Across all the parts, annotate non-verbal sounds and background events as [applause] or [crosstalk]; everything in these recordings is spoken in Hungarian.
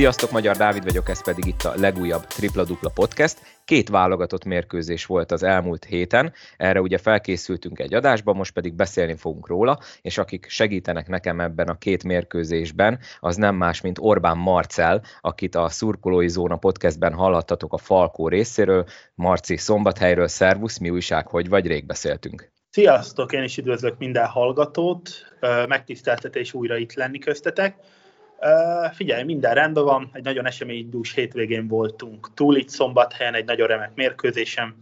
Sziasztok, Magyar Dávid vagyok, ez pedig itt a legújabb Tripla Dupla Podcast. Két válogatott mérkőzés volt az elmúlt héten, erre ugye felkészültünk egy adásba, most pedig beszélni fogunk róla, és akik segítenek nekem ebben a két mérkőzésben, az nem más, mint Orbán Marcel, akit a Szurkolói Zóna podcastben hallattatok a Falkó részéről, Marci Szombathelyről, szervusz, mi újság, hogy vagy, rég beszéltünk. Sziasztok, én is üdvözlök minden hallgatót, megtiszteltetés újra itt lenni köztetek. Uh, figyelj, minden rendben van, egy nagyon eseménydús hétvégén voltunk túl itt szombathelyen, egy nagyon remek mérkőzésem,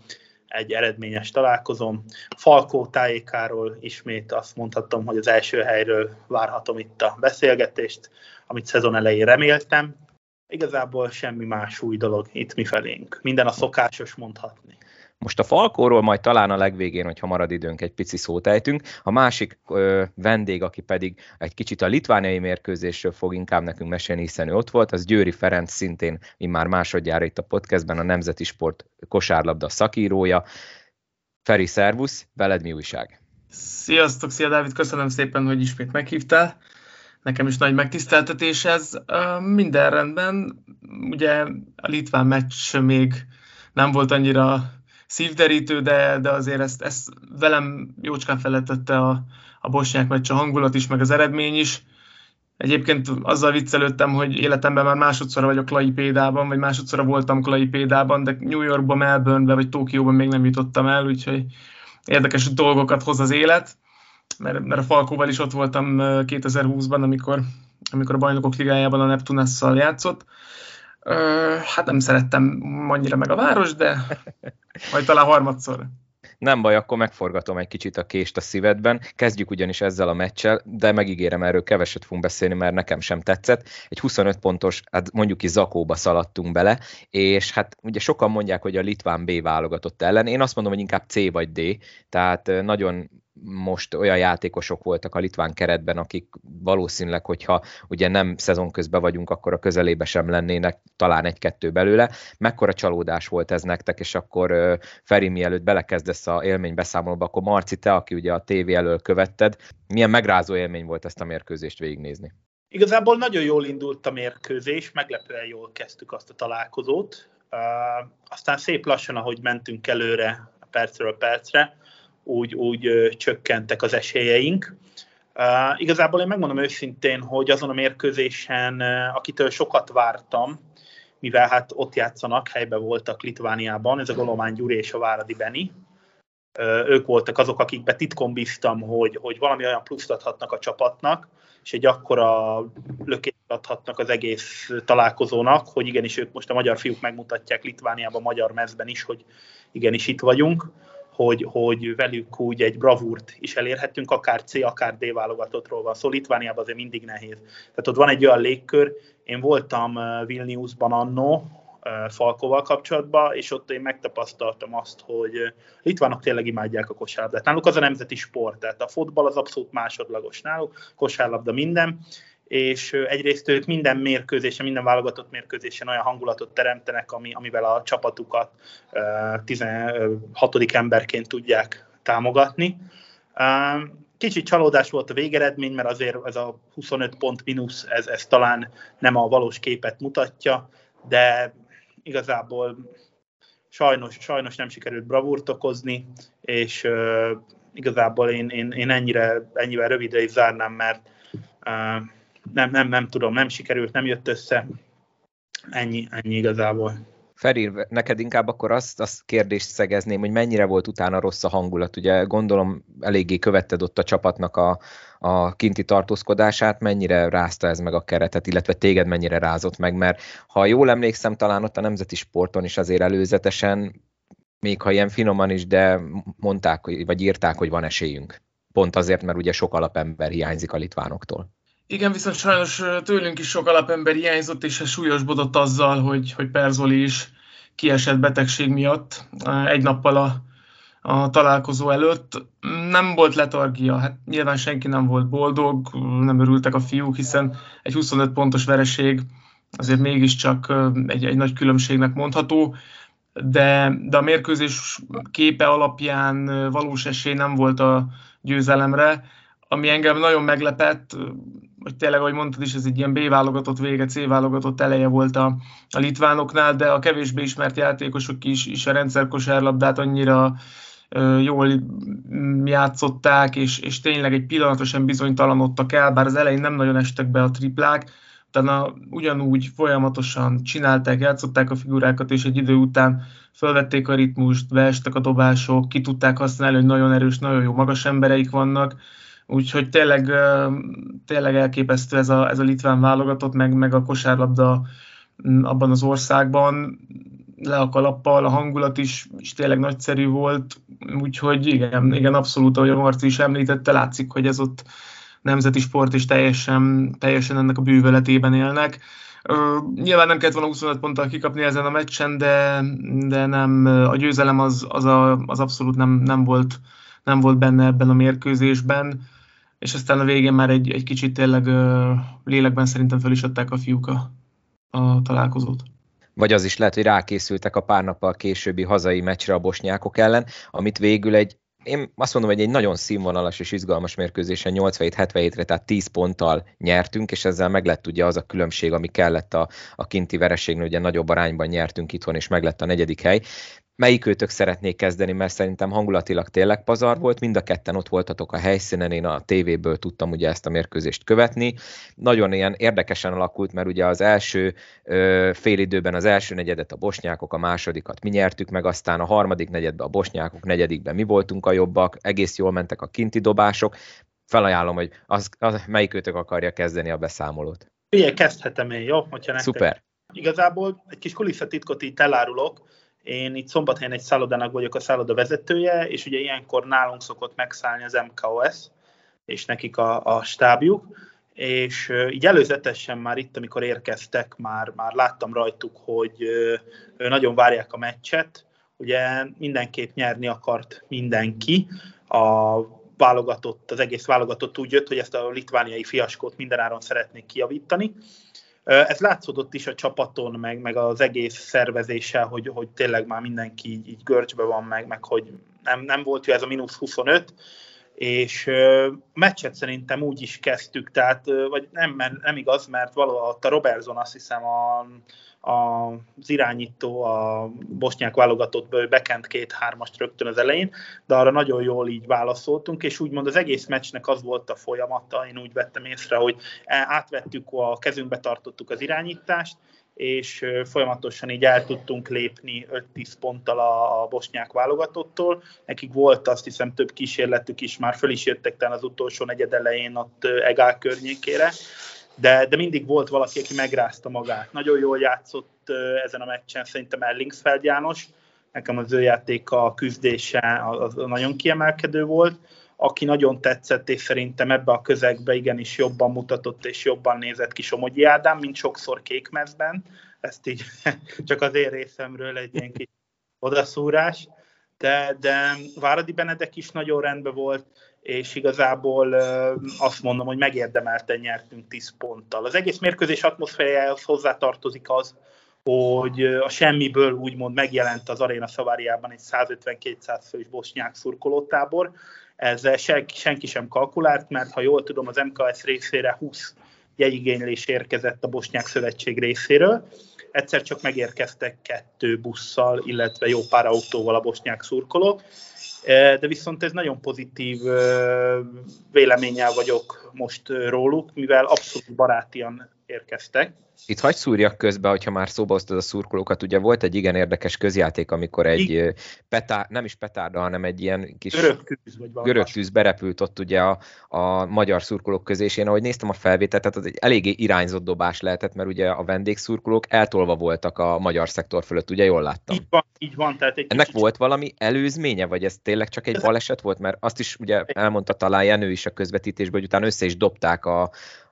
egy eredményes találkozom. Falkó tájékáról ismét azt mondhatom, hogy az első helyről várhatom itt a beszélgetést, amit szezon elején reméltem. Igazából semmi más új dolog itt mi felénk. Minden a szokásos mondhatni. Most a Falkóról majd talán a legvégén, hogyha marad időnk, egy pici szót ejtünk. A másik ö, vendég, aki pedig egy kicsit a litvániai mérkőzésről fog inkább nekünk mesélni, hiszen ő ott volt, az Győri Ferenc szintén már másodjára itt a podcastben a Nemzeti Sport kosárlabda szakírója. Feri, szervusz, veled mi újság? Sziasztok, szia Dávid, köszönöm szépen, hogy ismét meghívtál. Nekem is nagy megtiszteltetés ez. Minden rendben, ugye a litván meccs még nem volt annyira szívderítő, de, de azért ezt, ezt velem jócskán felettette a, a bosnyák meccs a hangulat is, meg az eredmény is. Egyébként azzal viccelődtem, hogy életemben már másodszor vagyok Klaipédában, vagy másodszor voltam Klaipédában, de New Yorkba, Melbournebe vagy Tokióban még nem jutottam el, úgyhogy érdekes dolgokat hoz az élet, mert, mert a Falkóval is ott voltam 2020-ban, amikor, amikor a Bajnokok Ligájában a Neptunasszal játszott. Hát nem szerettem annyira meg a város, de majd talán harmadszor. Nem baj, akkor megforgatom egy kicsit a kést a szívedben. Kezdjük ugyanis ezzel a meccsel, de megígérem, erről keveset fogunk beszélni, mert nekem sem tetszett. Egy 25 pontos, hát mondjuk is zakóba szaladtunk bele, és hát ugye sokan mondják, hogy a Litván B válogatott ellen. Én azt mondom, hogy inkább C vagy D, tehát nagyon most olyan játékosok voltak a litván keretben, akik valószínűleg, hogyha ugye nem szezon közben vagyunk, akkor a közelébe sem lennének, talán egy-kettő belőle. Mekkora csalódás volt ez nektek, és akkor Feri, mielőtt belekezdesz a élménybeszámolóba, akkor Marci, te, aki ugye a tévé elől követted, milyen megrázó élmény volt ezt a mérkőzést végignézni? Igazából nagyon jól indult a mérkőzés, meglepően jól kezdtük azt a találkozót. Uh, aztán szép lassan, ahogy mentünk előre, percről percre, úgy, úgy csökkentek az esélyeink. Uh, igazából én megmondom őszintén, hogy azon a mérkőzésen, uh, akitől sokat vártam, mivel hát ott játszanak, helybe voltak Litvániában, ez a Golomány Gyuri és a Váradi Beni. Uh, ők voltak azok, akikbe titkon bíztam, hogy, hogy valami olyan pluszt adhatnak a csapatnak, és egy akkora lökést adhatnak az egész találkozónak, hogy igenis ők most a magyar fiúk megmutatják Litvániában, magyar mezben is, hogy igenis itt vagyunk hogy, hogy velük úgy egy bravúrt is elérhetünk, akár C, akár D válogatottról van szó. Szóval Litvániában azért mindig nehéz. Tehát ott van egy olyan légkör, én voltam uh, Vilniusban annó, uh, Falkóval kapcsolatban, és ott én megtapasztaltam azt, hogy uh, litvánok tényleg imádják a kosárlabdát. Náluk az a nemzeti sport, tehát a fotball az abszolút másodlagos náluk, kosárlabda minden, és egyrészt ők minden mérkőzésen, minden válogatott mérkőzésen olyan hangulatot teremtenek, ami, amivel a csapatukat 16. emberként tudják támogatni. Kicsit csalódás volt a végeredmény, mert azért ez a 25 pont mínusz, ez, ez talán nem a valós képet mutatja, de igazából sajnos, sajnos nem sikerült bravúrt okozni, és uh, igazából én, én, én ennyire, ennyivel rövidre is zárnám, mert uh, nem, nem, nem tudom, nem sikerült, nem jött össze. Ennyi, ennyi igazából. Feri, neked inkább akkor azt, azt kérdést szegezném, hogy mennyire volt utána rossz a hangulat. Ugye gondolom eléggé követted ott a csapatnak a, a kinti tartózkodását, mennyire rázta ez meg a keretet, illetve téged mennyire rázott meg, mert ha jól emlékszem, talán ott a nemzeti sporton is azért előzetesen, még ha ilyen finoman is, de mondták, vagy írták, hogy van esélyünk. Pont azért, mert ugye sok alapember hiányzik a litvánoktól. Igen, viszont sajnos tőlünk is sok alapember hiányzott, és ez súlyosbodott azzal, hogy, hogy Perzoli is kiesett betegség miatt egy nappal a, a találkozó előtt. Nem volt letargia, hát nyilván senki nem volt boldog, nem örültek a fiúk, hiszen egy 25 pontos vereség azért mégiscsak egy, egy nagy különbségnek mondható, de, de a mérkőzés képe alapján valós esély nem volt a győzelemre, ami engem nagyon meglepett, hogy tényleg, ahogy mondtad is, ez egy ilyen B válogatott vége, C válogatott eleje volt a, a litvánoknál, de a kevésbé ismert játékosok is, is a rendszerkosárlabdát annyira jól játszották, és, és tényleg egy pillanatosan bizonytalanodtak el, bár az elején nem nagyon estek be a triplák, utána ugyanúgy folyamatosan csinálták, játszották a figurákat, és egy idő után felvették a ritmust, beestek a dobások, ki tudták használni, hogy nagyon erős, nagyon jó magas embereik vannak, úgyhogy tényleg, tényleg elképesztő ez a, ez a litván válogatott, meg, meg a kosárlabda abban az országban. Le a kalappal, a hangulat is, is tényleg nagyszerű volt, úgyhogy igen, igen abszolút, ahogy a Marci is említette, látszik, hogy ez ott nemzeti sport, és teljesen, teljesen ennek a bűvöletében élnek. Nyilván nem kellett volna 25 ponttal kikapni ezen a meccsen, de, de nem, a győzelem az, az, a, az abszolút nem, nem, volt, nem volt benne ebben a mérkőzésben, és aztán a végén már egy, egy kicsit tényleg uh, lélekben szerintem fel is adták a fiúk a, a találkozót. Vagy az is lehet, hogy rákészültek a pár nappal későbbi hazai meccsre a bosnyákok ellen, amit végül egy én azt mondom, hogy egy nagyon színvonalas és izgalmas mérkőzésen 87-77-re, tehát 10 ponttal nyertünk, és ezzel meg lett ugye az a különbség, ami kellett a, a kinti vereségnél, ugye nagyobb arányban nyertünk itthon, és meg lett a negyedik hely melyik őtök szeretnék kezdeni, mert szerintem hangulatilag tényleg pazar volt, mind a ketten ott voltatok a helyszínen, én a tévéből tudtam ugye ezt a mérkőzést követni. Nagyon ilyen érdekesen alakult, mert ugye az első ö, fél időben az első negyedet a bosnyákok, a másodikat mi nyertük meg, aztán a harmadik negyedben a bosnyákok, negyedikben mi voltunk a jobbak, egész jól mentek a kinti dobások. Felajánlom, hogy az, az, melyik őtök akarja kezdeni a beszámolót. Ugye kezdhetem én, jó? Hogyha nektek. Szuper. Igazából egy kis kulisszatitkot itt elárulok, én itt Szombathelyen egy szállodának vagyok a szálloda vezetője, és ugye ilyenkor nálunk szokott megszállni az MKOS, és nekik a, a stábjuk, és így előzetesen már itt, amikor érkeztek, már, már láttam rajtuk, hogy nagyon várják a meccset, ugye mindenképp nyerni akart mindenki, a válogatott, az egész válogatott úgy jött, hogy ezt a litvániai fiaskót mindenáron szeretnék kiavítani, ez látszódott is a csapaton, meg, meg az egész szervezéssel, hogy, hogy tényleg már mindenki így, így görcsbe van, meg, meg hogy nem, nem volt jó ez a mínusz 25, és meccset szerintem úgy is kezdtük, tehát, vagy nem, nem igaz, mert valahol a Robertson azt hiszem a az irányító a bosnyák válogatottból bekent két-hármast rögtön az elején, de arra nagyon jól így válaszoltunk, és úgymond az egész meccsnek az volt a folyamata, én úgy vettem észre, hogy átvettük, a kezünkbe tartottuk az irányítást, és folyamatosan így el tudtunk lépni 5-10 ponttal a, bosnyák válogatottól. Nekik volt azt hiszem több kísérletük is, már föl is jöttek talán az utolsó negyed elején ott Egál környékére, de, de mindig volt valaki, aki megrázta magát. Nagyon jól játszott ezen a meccsen szerintem Ellingsfeld János, nekem az ő játéka, a küzdése az nagyon kiemelkedő volt. Aki nagyon tetszett, és szerintem ebbe a közegbe igenis jobban mutatott és jobban nézett ki Somogyi Ádám, mint sokszor kékmezben. Ezt így [laughs] csak az én részemről egy ilyen kis odaszúrás. De, de Váradi Benedek is nagyon rendben volt és igazából azt mondom, hogy megérdemelten nyertünk 10 ponttal. Az egész mérkőzés atmoszférájához hozzátartozik az, hogy a semmiből úgymond megjelent az aréna szaváriában egy 150-200 fős bosnyák szurkolótábor. Ezzel senki sem kalkulált, mert ha jól tudom, az MKS részére 20 jegyigénylés érkezett a Bosnyák Szövetség részéről. Egyszer csak megérkeztek kettő busszal, illetve jó pár autóval a bosnyák szurkolók, de viszont ez nagyon pozitív véleménnyel vagyok most róluk, mivel abszolút barátian érkeztek. Itt hagy szúrjak közbe, hogyha már szóba hoztad a szurkolókat, ugye volt egy igen érdekes közjáték, amikor egy petár, nem is petárda, hanem egy ilyen kis görög tűz berepült ott ugye a, a magyar szurkolók közé, és én ahogy néztem a felvételt, tehát az egy eléggé irányzott dobás lehetett, mert ugye a vendégszurkolók eltolva voltak a magyar szektor fölött, ugye jól láttam? Így van, így van. Tehát egy Ennek kicsit... volt valami előzménye, vagy ez tényleg csak egy baleset volt? Mert azt is ugye elmondta talán Jenő is a közvetítésben, hogy utána össze is dobták a,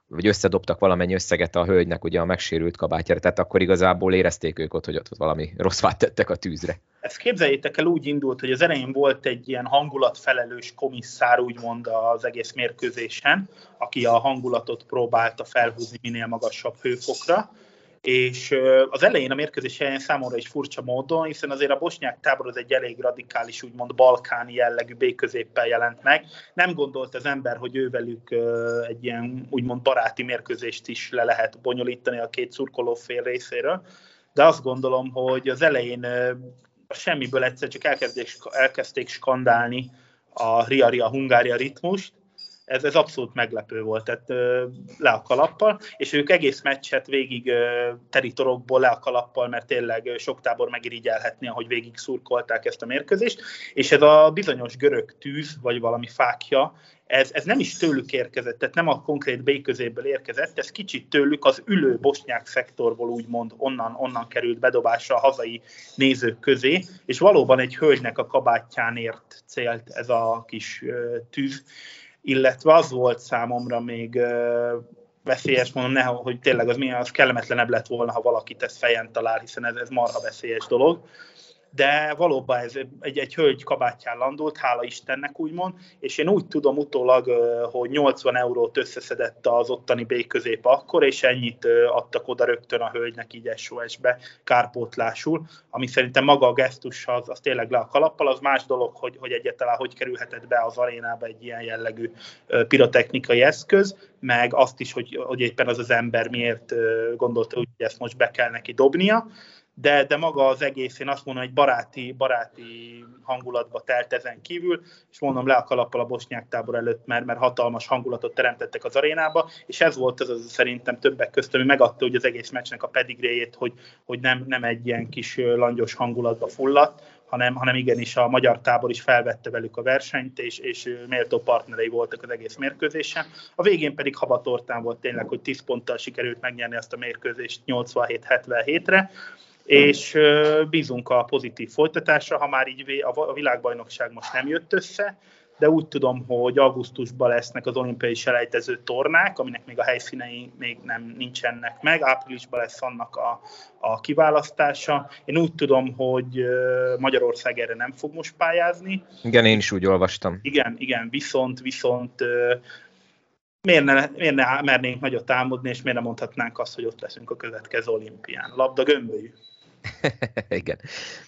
vagy összedobtak valamennyi összeget a hölgynek ugye a megsérült kabátjára, tehát akkor igazából érezték ők ott, hogy ott valami rossz fát tettek a tűzre. Ezt képzeljétek el, úgy indult, hogy az elején volt egy ilyen hangulatfelelős komisszár, úgymond az egész mérkőzésen, aki a hangulatot próbálta felhúzni minél magasabb hőfokra, és az elején a mérkőzés helyen számomra is furcsa módon, hiszen azért a bosnyák tábor az egy elég radikális, úgymond balkáni jellegű béközéppel jelent meg. Nem gondolt az ember, hogy ővelük egy ilyen úgymond baráti mérkőzést is le lehet bonyolítani a két szurkoló fél részéről, de azt gondolom, hogy az elején semmiből egyszer csak elkezdték, elkezdték skandálni a Ria-Ria Hungária ritmust, ez, ez abszolút meglepő volt, tehát le a kalappal, és ők egész meccset végig teritorokból le a kalappal, mert tényleg sok tábor megirigyelhetni, ahogy végig szurkolták ezt a mérkőzést, és ez a bizonyos görög tűz, vagy valami fákja, ez, ez nem is tőlük érkezett, tehát nem a konkrét B érkezett, ez kicsit tőlük az ülő bosnyák szektorból úgymond onnan, onnan került bedobásra a hazai nézők közé, és valóban egy hölgynek a kabátján ért célt ez a kis tűz, illetve az volt számomra még veszélyes, mondom, ne, hogy tényleg az milyen, az kellemetlenebb lett volna, ha valakit ezt fejen talál, hiszen ez, ez marha veszélyes dolog de valóban ez egy, egy hölgy kabátján landult, hála Istennek úgymond, és én úgy tudom utólag, hogy 80 eurót összeszedett az ottani B közép akkor, és ennyit adtak oda rögtön a hölgynek így SOS-be kárpótlásul, ami szerintem maga a gesztus az, az tényleg le a kalappal, az más dolog, hogy, hogy egyáltalán hogy kerülhetett be az arénába egy ilyen jellegű pirotechnikai eszköz, meg azt is, hogy, hogy éppen az az ember miért gondolta, hogy ezt most be kell neki dobnia, de, de maga az egész, én azt mondom, egy baráti, baráti hangulatba telt ezen kívül, és mondom le a kalappal a bosnyák tábor előtt, mert, mert hatalmas hangulatot teremtettek az arénába, és ez volt az, az szerintem többek között, ami megadta hogy az egész meccsnek a pedigréjét, hogy, hogy nem, nem egy ilyen kis langyos hangulatba fulladt, hanem, hanem igenis a magyar tábor is felvette velük a versenyt, és, és méltó partnerei voltak az egész mérkőzésen. A végén pedig habatortán volt tényleg, hogy 10 ponttal sikerült megnyerni azt a mérkőzést 87-77-re, és bízunk a pozitív folytatásra, ha már így a világbajnokság most nem jött össze, de úgy tudom, hogy augusztusban lesznek az olimpiai selejtező tornák, aminek még a helyszínei még nem nincsenek meg, áprilisban lesz annak a, a kiválasztása. Én úgy tudom, hogy Magyarország erre nem fog most pályázni. Igen, én is úgy olvastam. Igen, igen, viszont, viszont miért ne, miért ne mernénk nagyot támadni, és miért ne mondhatnánk azt, hogy ott leszünk a következő olimpián. Labda gömbölyű. [laughs] Igen.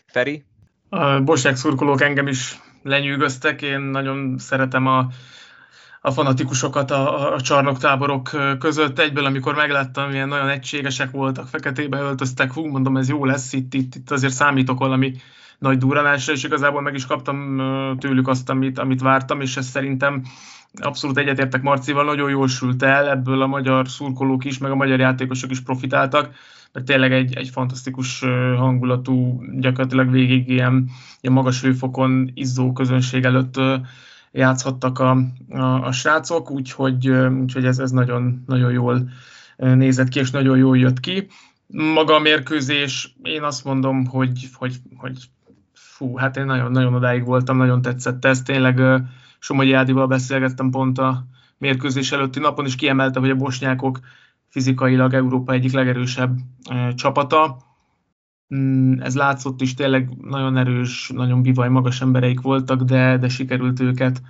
Feri? A bosnyák szurkolók engem is lenyűgöztek, én nagyon szeretem a, a fanatikusokat a, a csarnoktáborok között. Egyből, amikor megláttam, milyen nagyon egységesek voltak, feketébe öltöztek, hú, mondom, ez jó lesz, itt, itt, itt azért számítok valami nagy durranásra, és igazából meg is kaptam tőlük azt, amit, amit vártam, és ez szerintem abszolút egyetértek Marcival, nagyon jól sült el, ebből a magyar szurkolók is, meg a magyar játékosok is profitáltak mert tényleg egy, egy fantasztikus hangulatú, gyakorlatilag végig ilyen, ilyen magas hőfokon izzó közönség előtt játszhattak a, a, a srácok, úgyhogy, úgyhogy ez, ez nagyon, nagyon jól nézett ki, és nagyon jól jött ki. Maga a mérkőzés, én azt mondom, hogy, hogy, hogy fú, hát én nagyon, nagyon odáig voltam, nagyon tetszett ez. Tényleg Somogyi Ádival beszélgettem pont a mérkőzés előtti napon, és kiemelte, hogy a bosnyákok fizikailag Európa egyik legerősebb csapata. Mm, ez látszott is, tényleg nagyon erős, nagyon bivaj, magas embereik voltak, de, de sikerült őket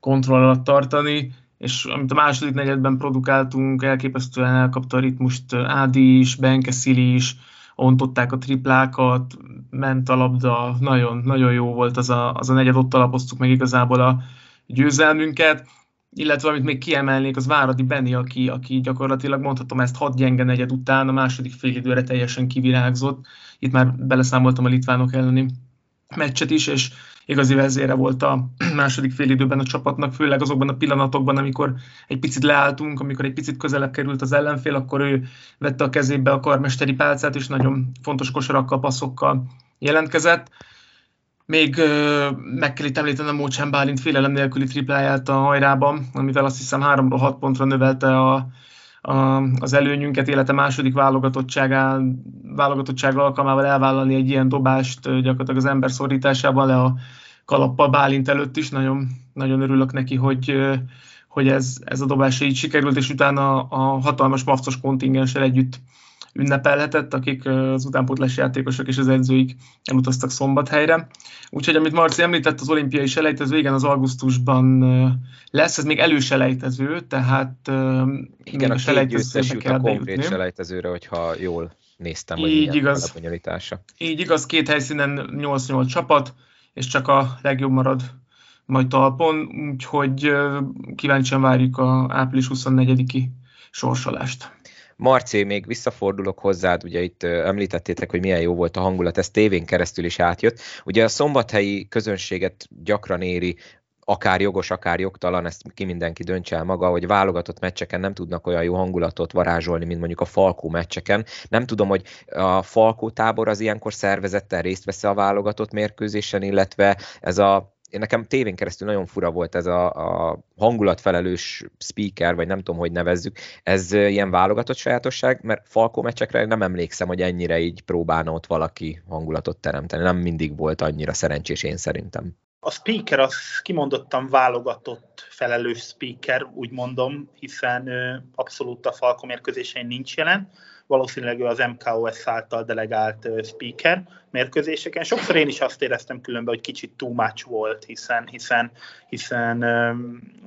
kontroll alatt tartani, és amit a második negyedben produkáltunk, elképesztően elkapta a ritmust Ádi is, Benke Szili is, ontották a triplákat, ment a labda, nagyon, nagyon jó volt az a, az a negyed, ott alapoztuk meg igazából a győzelmünket illetve amit még kiemelnék, az Váradi Benni, aki, aki gyakorlatilag mondhatom ezt hat gyenge negyed után a második fél időre teljesen kivirágzott. Itt már beleszámoltam a litvánok elleni meccset is, és igazi vezére volt a [clears throat] második fél időben a csapatnak, főleg azokban a pillanatokban, amikor egy picit leálltunk, amikor egy picit közelebb került az ellenfél, akkor ő vette a kezébe a karmesteri pálcát, és nagyon fontos kosarakkal, passzokkal jelentkezett. Még meg kell itt említenem Mócsán Bálint félelem nélküli tripláját a hajrában, amivel azt hiszem 3 6 pontra növelte a, a, az előnyünket, élete második válogatottság alkalmával elvállalni egy ilyen dobást gyakorlatilag az ember szorításában le a kalappal Bálint előtt is. Nagyon, nagyon örülök neki, hogy, hogy ez, ez a dobás így sikerült, és utána a hatalmas mafcos kontingenssel együtt ünnepelhetett, akik az utánpótlás játékosok és az edzőik elutaztak szombathelyre. Úgyhogy amit Marci említett, az olimpiai selejtező, igen, az augusztusban lesz, ez még előselejtező, tehát igen, a, a selejtezőbe kell a konkrét bejutni. selejtezőre, hogyha jól néztem, hogy így igaz. Így igaz, két helyszínen 8-8 csapat, és csak a legjobb marad majd talpon, úgyhogy kíváncsian várjuk a április 24-i sorsolást. Marci, még visszafordulok hozzád, ugye itt említettétek, hogy milyen jó volt a hangulat, ez tévén keresztül is átjött. Ugye a szombathelyi közönséget gyakran éri akár jogos, akár jogtalan, ezt ki mindenki döntse el maga, hogy válogatott meccseken nem tudnak olyan jó hangulatot varázsolni, mint mondjuk a Falkó meccseken. Nem tudom, hogy a Falkó tábor az ilyenkor szervezettel részt vesz a válogatott mérkőzésen, illetve ez a én nekem tévén keresztül nagyon fura volt ez a, a hangulatfelelős speaker, vagy nem tudom, hogy nevezzük, ez ilyen válogatott sajátosság, mert Falkó meccsekre nem emlékszem, hogy ennyire így próbálna ott valaki hangulatot teremteni. Nem mindig volt annyira szerencsés én szerintem. A speaker az kimondottan válogatott felelős speaker, úgy mondom, hiszen abszolút a Falko mérkőzésein nincs jelen valószínűleg ő az MKOS által delegált speaker mérkőzéseken. Sokszor én is azt éreztem különben, hogy kicsit too much volt, hiszen, hiszen, hiszen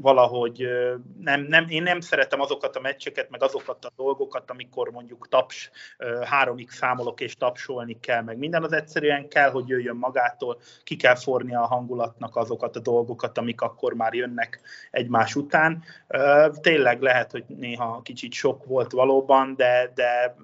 valahogy nem, nem, én nem szeretem azokat a meccseket, meg azokat a dolgokat, amikor mondjuk taps, háromig számolok és tapsolni kell, meg minden az egyszerűen kell, hogy jöjjön magától, ki kell forni a hangulatnak azokat a dolgokat, amik akkor már jönnek egymás után. Tényleg lehet, hogy néha kicsit sok volt valóban, de, de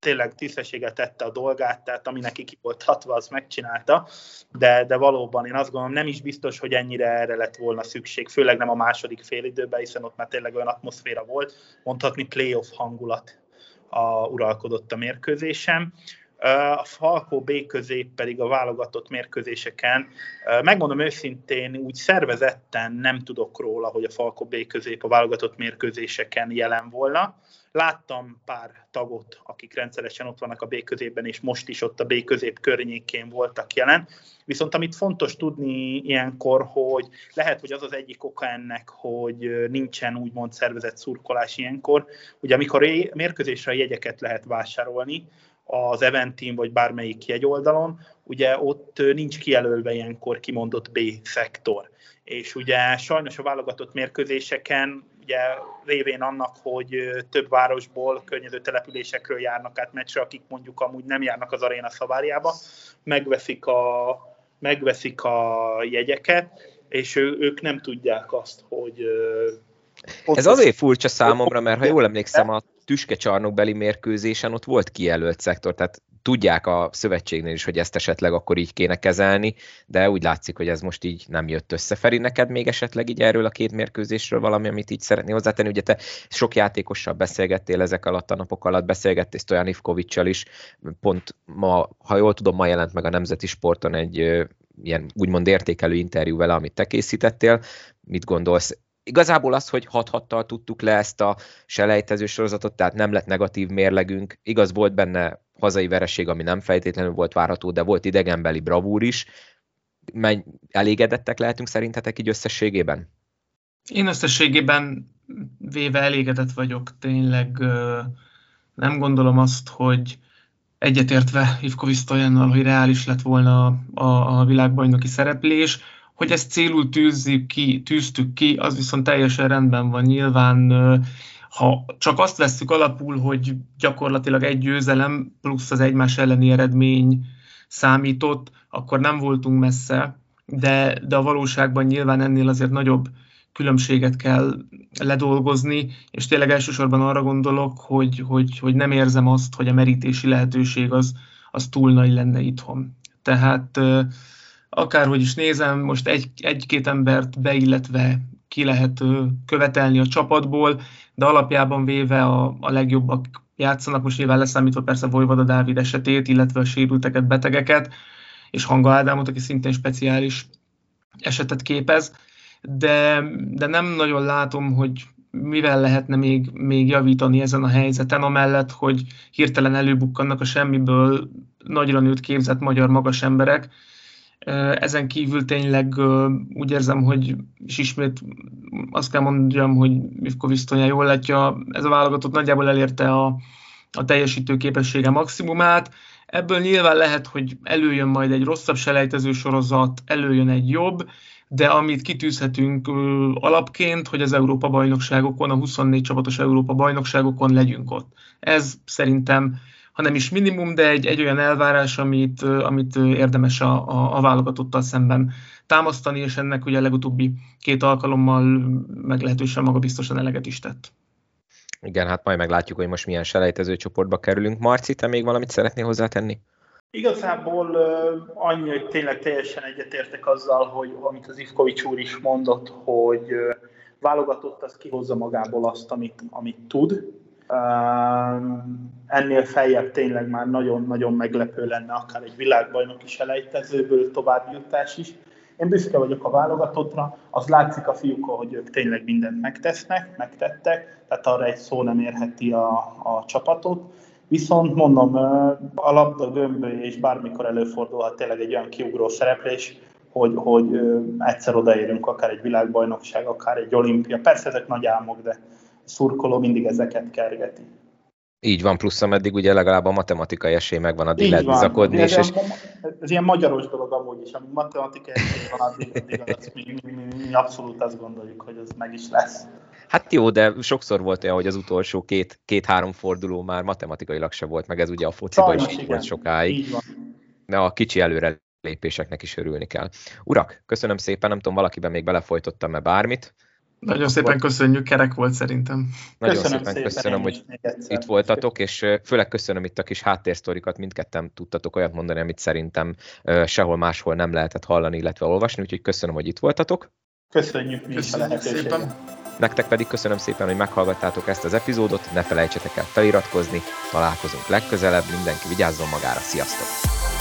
tényleg tisztességet tette a dolgát, tehát ami neki ki volt hatva, az megcsinálta, de, de valóban én azt gondolom, nem is biztos, hogy ennyire erre lett volna szükség, főleg nem a második félidőben, hiszen ott már tényleg olyan atmoszféra volt, mondhatni playoff hangulat a, uralkodott a mérkőzésem. A Falkó B közép pedig a válogatott mérkőzéseken, megmondom őszintén, úgy szervezetten nem tudok róla, hogy a Falkó B közép a válogatott mérkőzéseken jelen volna Láttam pár tagot, akik rendszeresen ott vannak a B középben, és most is ott a B közép környékén voltak jelen. Viszont amit fontos tudni ilyenkor, hogy lehet, hogy az az egyik oka ennek, hogy nincsen úgymond szervezett szurkolás ilyenkor. Ugye amikor mérkőzésre jegyeket lehet vásárolni, az Eventin vagy bármelyik jegyoldalon, ugye ott nincs kijelölve ilyenkor kimondott B-szektor. És ugye sajnos a válogatott mérkőzéseken ugye révén annak, hogy több városból, környező településekről járnak át meccsre, akik mondjuk amúgy nem járnak az aréna szabályába, megveszik a, megveszik a jegyeket, és ő, ők nem tudják azt, hogy ez azért furcsa számomra, mert ha jól emlékszem, a tüskecsarnokbeli mérkőzésen ott volt kijelölt szektor, tehát tudják a szövetségnél is, hogy ezt esetleg akkor így kéne kezelni, de úgy látszik, hogy ez most így nem jött össze. Feri, neked még esetleg így erről a két mérkőzésről valami, amit így szeretnél hozzátenni? Ugye te sok játékossal beszélgettél ezek alatt a napok alatt, beszélgettél Stojan Ivkovicsal is, pont ma, ha jól tudom, ma jelent meg a Nemzeti Sporton egy ilyen úgymond értékelő interjú vele, amit te készítettél. Mit gondolsz Igazából az, hogy 6 tudtuk le ezt a selejtező sorozatot, tehát nem lett negatív mérlegünk. Igaz, volt benne hazai vereség, ami nem feltétlenül volt várható, de volt idegenbeli bravúr is. Menj, elégedettek lehetünk szerintetek így összességében? Én összességében véve elégedett vagyok. Tényleg nem gondolom azt, hogy egyetértve Ivkovic Stojannal, hogy reális lett volna a, a világbajnoki szereplés hogy ezt célul tűzzük ki, tűztük ki, az viszont teljesen rendben van. Nyilván, ha csak azt vesszük alapul, hogy gyakorlatilag egy győzelem plusz az egymás elleni eredmény számított, akkor nem voltunk messze, de, de a valóságban nyilván ennél azért nagyobb különbséget kell ledolgozni, és tényleg elsősorban arra gondolok, hogy, hogy, hogy nem érzem azt, hogy a merítési lehetőség az, az túl nagy lenne itthon. Tehát akárhogy is nézem, most egy, egy-két embert beilletve ki lehet követelni a csapatból, de alapjában véve a, a legjobbak játszanak, most nyilván leszámítva persze Vojvoda Dávid esetét, illetve a sérülteket, betegeket, és Hanga Ádámot, aki szintén speciális esetet képez, de, de nem nagyon látom, hogy mivel lehetne még, még javítani ezen a helyzeten, amellett, hogy hirtelen előbukkannak a semmiből nagyra nőtt képzett magyar magas emberek, ezen kívül tényleg úgy érzem, hogy és ismét azt kell mondjam, hogy Mivko Visztonya jól látja, ez a válogatott nagyjából elérte a, a teljesítő képessége maximumát. Ebből nyilván lehet, hogy előjön majd egy rosszabb selejtező sorozat, előjön egy jobb, de amit kitűzhetünk alapként, hogy az Európa bajnokságokon, a 24 csapatos Európa bajnokságokon legyünk ott. Ez szerintem ha nem is minimum, de egy, egy olyan elvárás, amit, amit érdemes a, a, a válogatottal szemben támasztani, és ennek ugye a legutóbbi két alkalommal meglehetősen magabiztosan eleget is tett. Igen, hát majd meglátjuk, hogy most milyen selejtező csoportba kerülünk. Marci, te még valamit szeretnél hozzátenni? Igazából annyi, hogy tényleg teljesen egyetértek azzal, hogy amit az Ivkovics úr is mondott, hogy válogatott az kihozza magából azt, amit, amit tud. Ennél feljebb tényleg már nagyon-nagyon meglepő lenne akár egy világbajnoki selejtezőből továbbjutás is. Én büszke vagyok a válogatottra, az látszik a fiúkon, hogy ők tényleg mindent megtesznek, megtettek, tehát arra egy szó nem érheti a, a csapatot. Viszont mondom, a labda gömböly és bármikor előfordulhat tényleg egy olyan kiugró szereplés, hogy, hogy egyszer odaérünk, akár egy világbajnokság, akár egy olimpia. Persze ezek nagy álmok, de szurkoló mindig ezeket kergeti. Így van, plusz ameddig ugye legalább a matematikai esély megvan, addig Így lehet bizakodni. Ez, és... ez ilyen magyaros dolog amúgy is, amíg matematikai esély van, addig, addig az, mi, mi, mi, mi, abszolút azt gondoljuk, hogy ez meg is lesz. Hát jó, de sokszor volt olyan, hogy az utolsó két, két-három forduló már matematikailag se volt, meg ez ugye a fociban is így igen. volt sokáig. Így van. De a kicsi előre lépéseknek is örülni kell. Urak, köszönöm szépen, nem tudom, valakiben még belefolytottam-e bármit. Nagyon szépen köszönjük, kerek volt szerintem. Nagyon köszönöm szépen, szépen köszönöm, hogy itt voltatok, és főleg köszönöm itt a kis háttérsztorikat, mindketten tudtatok olyat mondani, amit szerintem sehol máshol nem lehetett hallani, illetve olvasni, úgyhogy köszönöm, hogy itt voltatok. Köszönjük mi köszönjük szépen. Nektek pedig köszönöm szépen, hogy meghallgattátok ezt az epizódot, ne felejtsetek el feliratkozni, találkozunk legközelebb, mindenki vigyázzon magára, sziasztok!